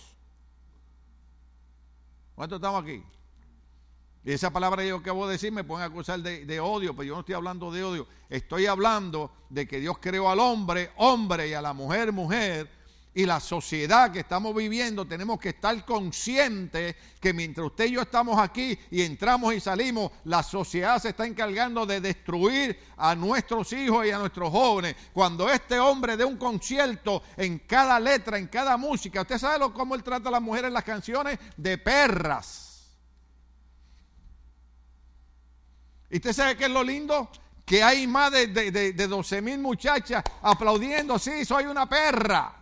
¿Cuántos estamos aquí? Esa palabra yo que voy a decir me pueden acusar de, odio, pero yo no estoy hablando de odio. Estoy hablando de que Dios creó al hombre, hombre, y a la mujer, mujer. Y la sociedad que estamos viviendo, tenemos que estar conscientes que mientras usted y yo estamos aquí y entramos y salimos, la sociedad se está encargando de destruir a nuestros hijos y a nuestros jóvenes. Cuando este hombre dé un concierto en cada letra, en cada música, usted sabe cómo él trata a las mujeres en las canciones de perras ¿Y usted sabe qué es lo lindo? Que hay más de, de, 12 mil muchachas aplaudiendo, sí, soy una perra.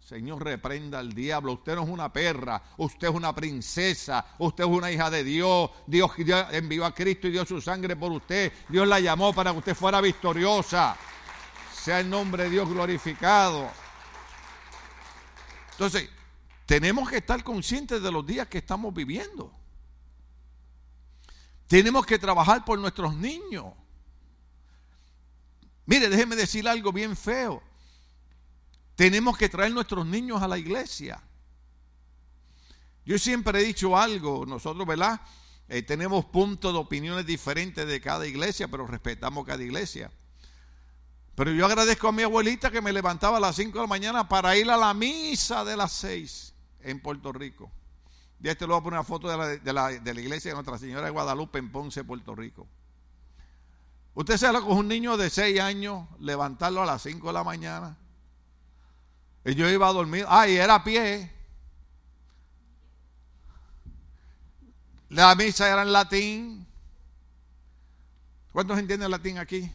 Señor, reprenda al diablo. Usted no es una perra, usted es una princesa, usted es una hija de Dios. Dios envió a Cristo y dio su sangre por usted. Dios la llamó para que usted fuera victoriosa. Sea el nombre de Dios glorificado. Entonces, tenemos que estar conscientes de los días que estamos viviendo. Tenemos que trabajar por nuestros niños. Mire, déjeme decir algo bien feo. Tenemos que traer nuestros niños a la iglesia. Yo siempre he dicho algo, nosotros, ¿verdad? Eh, tenemos puntos de opiniones diferentes de cada iglesia, pero respetamos cada iglesia. Pero yo agradezco a mi abuelita que me levantaba a las 5 de la mañana para ir a la misa de las 6. en Puerto Rico. Y este le voy a poner una foto de la, de, la, de la iglesia de Nuestra Señora de Guadalupe en Ponce, Puerto Rico. Usted se lo con un niño de 6 años, levantarlo a las 5 de la mañana. Y yo iba a dormir. Ah, era a pie. La misa era en latín. ¿Cuántos entienden latín aquí?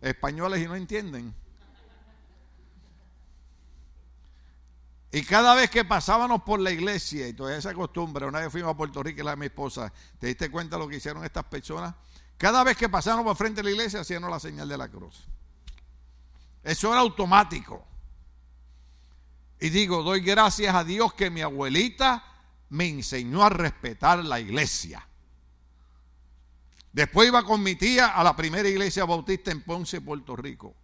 Españoles y no entienden. Y cada vez que pasábamos por la iglesia, y toda esa costumbre, una vez fuimos a Puerto Rico y la de mi esposa, ¿te diste cuenta lo que hicieron estas personas? Cada vez que pasábamos por frente de la iglesia, hacían la señal de la cruz. Eso era automático. Y digo, doy gracias a Dios que mi abuelita me enseñó a respetar la iglesia. Después iba con mi tía a la primera iglesia bautista en Ponce, Puerto Rico.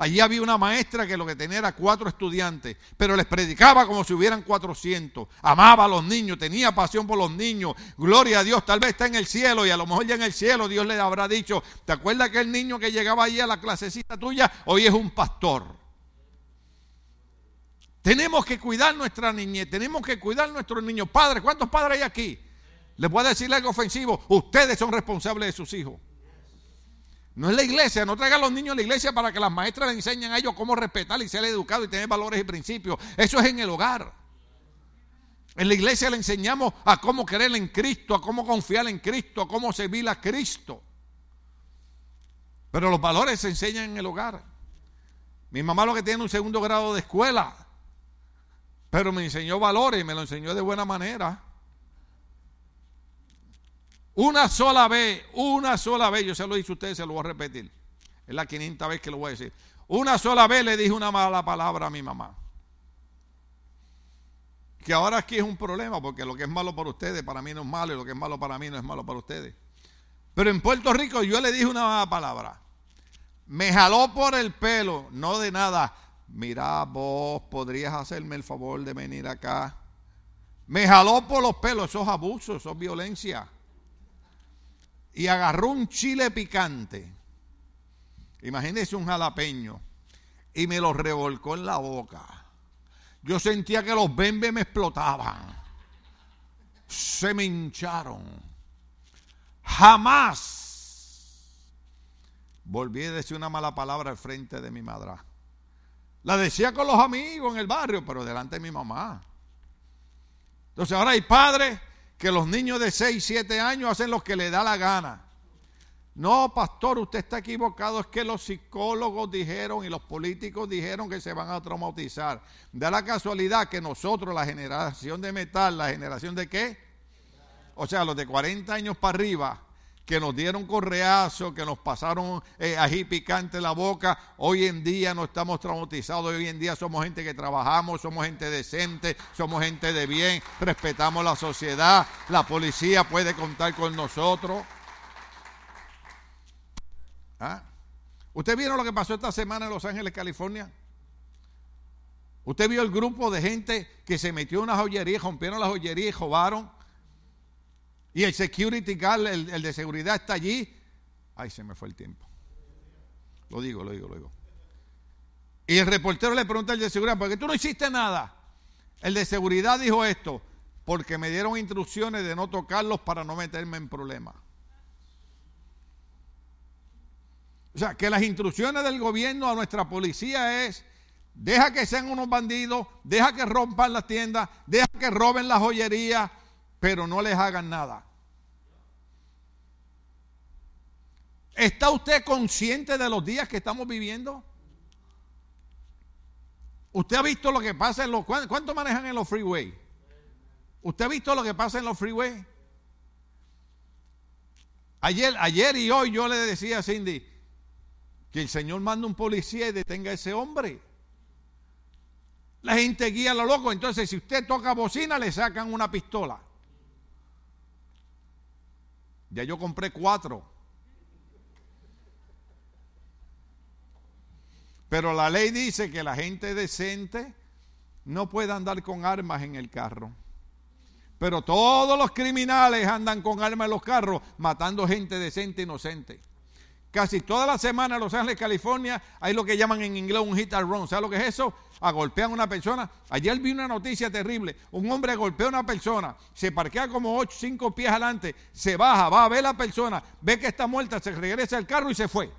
Allí había una maestra que lo que tenía era cuatro estudiantes, pero les predicaba como si hubieran cuatrocientos. Amaba a los niños, tenía pasión por los niños. Gloria a Dios, tal vez está en el cielo y a lo mejor ya en el cielo Dios le habrá dicho, ¿te acuerdas que el niño que llegaba allí a la clasecita tuya hoy es un pastor? Tenemos que cuidar nuestra niñez, tenemos que cuidar nuestros niños. Padres, ¿cuántos padres hay aquí? Les voy a decir algo ofensivo, ustedes son responsables de sus hijos. No es la iglesia, no traigan a los niños a la iglesia para que las maestras les enseñen a ellos cómo respetar y ser educados y tener valores y principios. Eso es en el hogar. En la iglesia le enseñamos a cómo creer en Cristo, a cómo confiar en Cristo, a cómo servir a Cristo. Pero los valores se enseñan en el hogar. Mi mamá lo que tiene un segundo grado de escuela, pero me enseñó valores y me lo enseñó de buena manera. Una sola vez, una sola vez, yo se lo dije a ustedes, se lo voy a repetir. Es la quinta vez que lo voy a decir. Una sola vez le dije una mala palabra a mi mamá. Que ahora aquí es un problema, porque lo que es malo para ustedes, para mí no es malo, y lo que es malo para mí no es malo para ustedes. Pero en Puerto Rico yo le dije una mala palabra. Me jaló por el pelo, no de nada. Mira, vos podrías hacerme el favor de venir acá. Me jaló por los pelos, eso es abuso, eso es violencia y agarró un chile picante. Imagínense un jalapeño. Y me lo revolcó en la boca. Yo sentía que los bembes me explotaban. Se me hincharon. Jamás volví a decir una mala palabra al frente de mi madre. La decía con los amigos en el barrio, pero delante de mi mamá. Entonces ahora hay padres que los niños de 6, 7 años hacen lo que le da la gana. No, pastor, usted está equivocado. Es que los psicólogos dijeron y los políticos dijeron que se van a traumatizar. Da la casualidad que nosotros, la generación de metal, la generación de qué? O sea, los de 40 años para arriba, que nos dieron correazo, que nos pasaron eh, ají picante la boca, hoy en día no estamos traumatizados, hoy en día somos gente que trabajamos, somos gente decente, somos gente de bien, respetamos la sociedad, la policía puede contar con nosotros. ¿Ah? ¿Usted vieron lo que pasó esta semana en Los Ángeles, California? ¿Usted vio el grupo de gente que se metió en una joyería, rompieron la joyería y robaron? Y el security guard, el, de seguridad está allí. Ay, se me fue el tiempo. Lo digo, lo digo, lo digo. Y el reportero le pregunta al de seguridad, ¿por qué tú no hiciste nada? El de seguridad dijo esto, porque me dieron instrucciones de no tocarlos para no meterme en problemas. O sea, que las instrucciones del gobierno a nuestra policía es, deja que sean unos bandidos, deja que rompan las tiendas, deja que roben la joyería, pero no les hagan nada. ¿Está usted consciente de los días que estamos viviendo? ¿Usted ha visto lo que pasa en los... ¿Cuánto manejan en los freeways? ¿Usted ha visto lo que pasa en los freeways? Ayer, ayer y hoy yo le decía a Cindy que el Señor manda un policía y detenga a ese hombre. La gente guía a lo loco, entonces si usted toca bocina le sacan una pistola. Ya yo compré cuatro. Pero la ley dice que la gente decente no puede andar con armas en el carro. Pero todos los criminales andan con armas en los carros, matando gente decente e inocente. Casi toda la semana en Los Ángeles, California, hay lo que llaman en inglés un hit and run. ¿Sabes lo que es eso? A golpear a una persona. Ayer vi una noticia terrible. Un hombre golpea a una persona, se parquea como 8, 5 pies adelante, se baja, va a ver a la persona, ve que está muerta, se regresa al carro y se fue.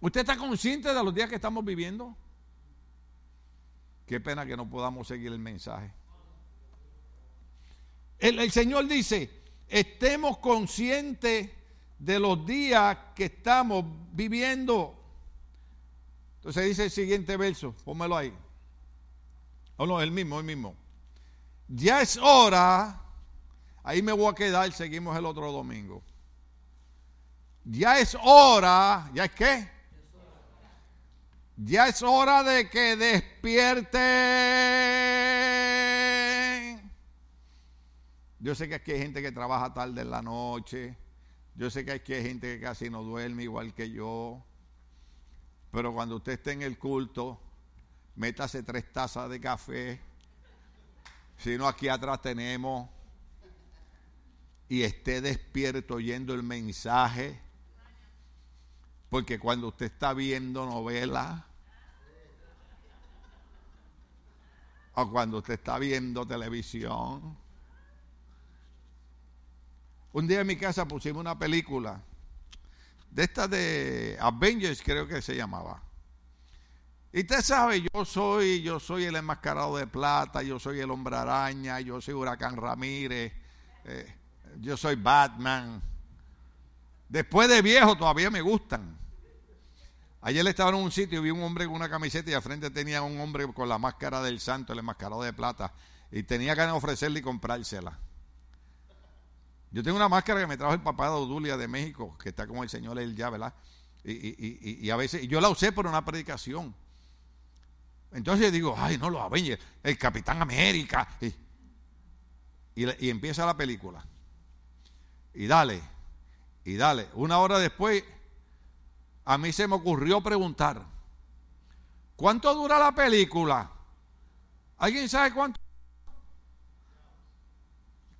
¿Usted está consciente de los días que estamos viviendo? Qué pena que no podamos seguir el mensaje. El, Señor dice, estemos conscientes de los días que estamos viviendo. Entonces dice el siguiente verso, pónmelo ahí. O oh, no, el mismo, el mismo. Ya es hora, ahí me voy a quedar, seguimos el otro domingo. Ya es hora, ¿ya es qué? Ya es hora de que despierten. Yo sé que aquí hay gente que trabaja tarde en la noche. Yo sé que hay gente que casi no duerme igual que yo, pero cuando usted esté en el culto, métase tres tazas de café, si no aquí atrás tenemos, y esté despierto oyendo el mensaje, porque cuando usted está viendo novela, o cuando usted está viendo televisión, un día en mi casa pusimos una película de esta de Avengers, creo que se llamaba. Y usted sabe, yo soy, yo soy el enmascarado de plata, yo soy el hombre araña, yo soy Huracán Ramírez, eh, yo soy Batman. Después de viejo todavía me gustan. Ayer estaba en un sitio y vi un hombre con una camiseta y al frente tenía un hombre con la máscara del santo, el enmascarado de plata, y tenía que ofrecerle y comprársela. Yo tengo una máscara que me trajo el papá de Odulia de México, que está como el Señor él ya, ¿verdad? Y, a veces, yo la usé por una predicación. Entonces digo, ay, no, lo Avengers, el Capitán América. Y, empieza la película. Y dale, y dale. Una hora después, a mí se me ocurrió preguntar, ¿cuánto dura la película? ¿Alguien sabe cuánto?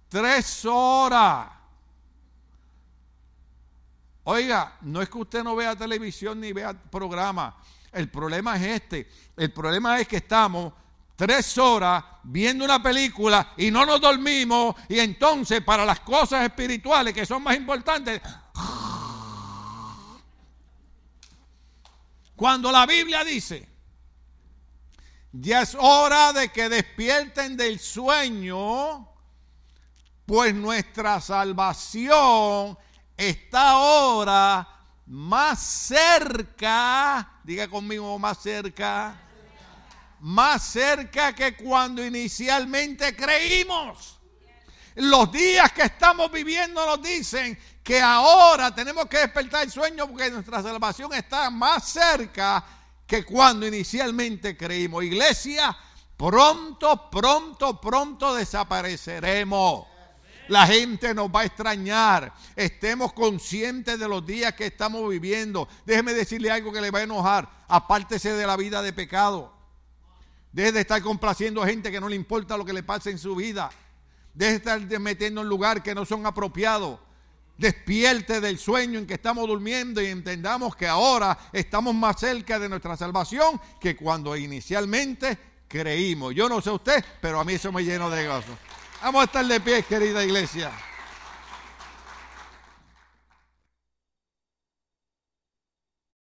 Tres horas. Oiga, no es que usted no vea televisión ni vea programa. El problema es este. El problema es que estamos tres horas viendo una película y no nos dormimos y entonces para las cosas espirituales que son más importantes, cuando la Biblia dice, ya es hora de que despierten del sueño, pues nuestra salvación está ahora más cerca, diga conmigo más cerca, más cerca que cuando inicialmente creímos. Los días que estamos viviendo nos dicen que ahora tenemos que despertar el sueño porque nuestra salvación está más cerca que cuando inicialmente creímos. Iglesia, pronto, pronto, pronto desapareceremos. La gente nos va a extrañar. Estemos conscientes de los días que estamos viviendo. Déjeme decirle algo que le va a enojar. Apártese de la vida de pecado. Deje de estar complaciendo a gente que no le importa lo que le pase en su vida. Deje de estar metiendo en lugares que no son apropiados. Despierte del sueño en que estamos durmiendo y entendamos que ahora estamos más cerca de nuestra salvación que cuando inicialmente creímos. Yo no sé usted, pero a mí eso me lleno de gozo. Vamos a estar de pie, querida iglesia.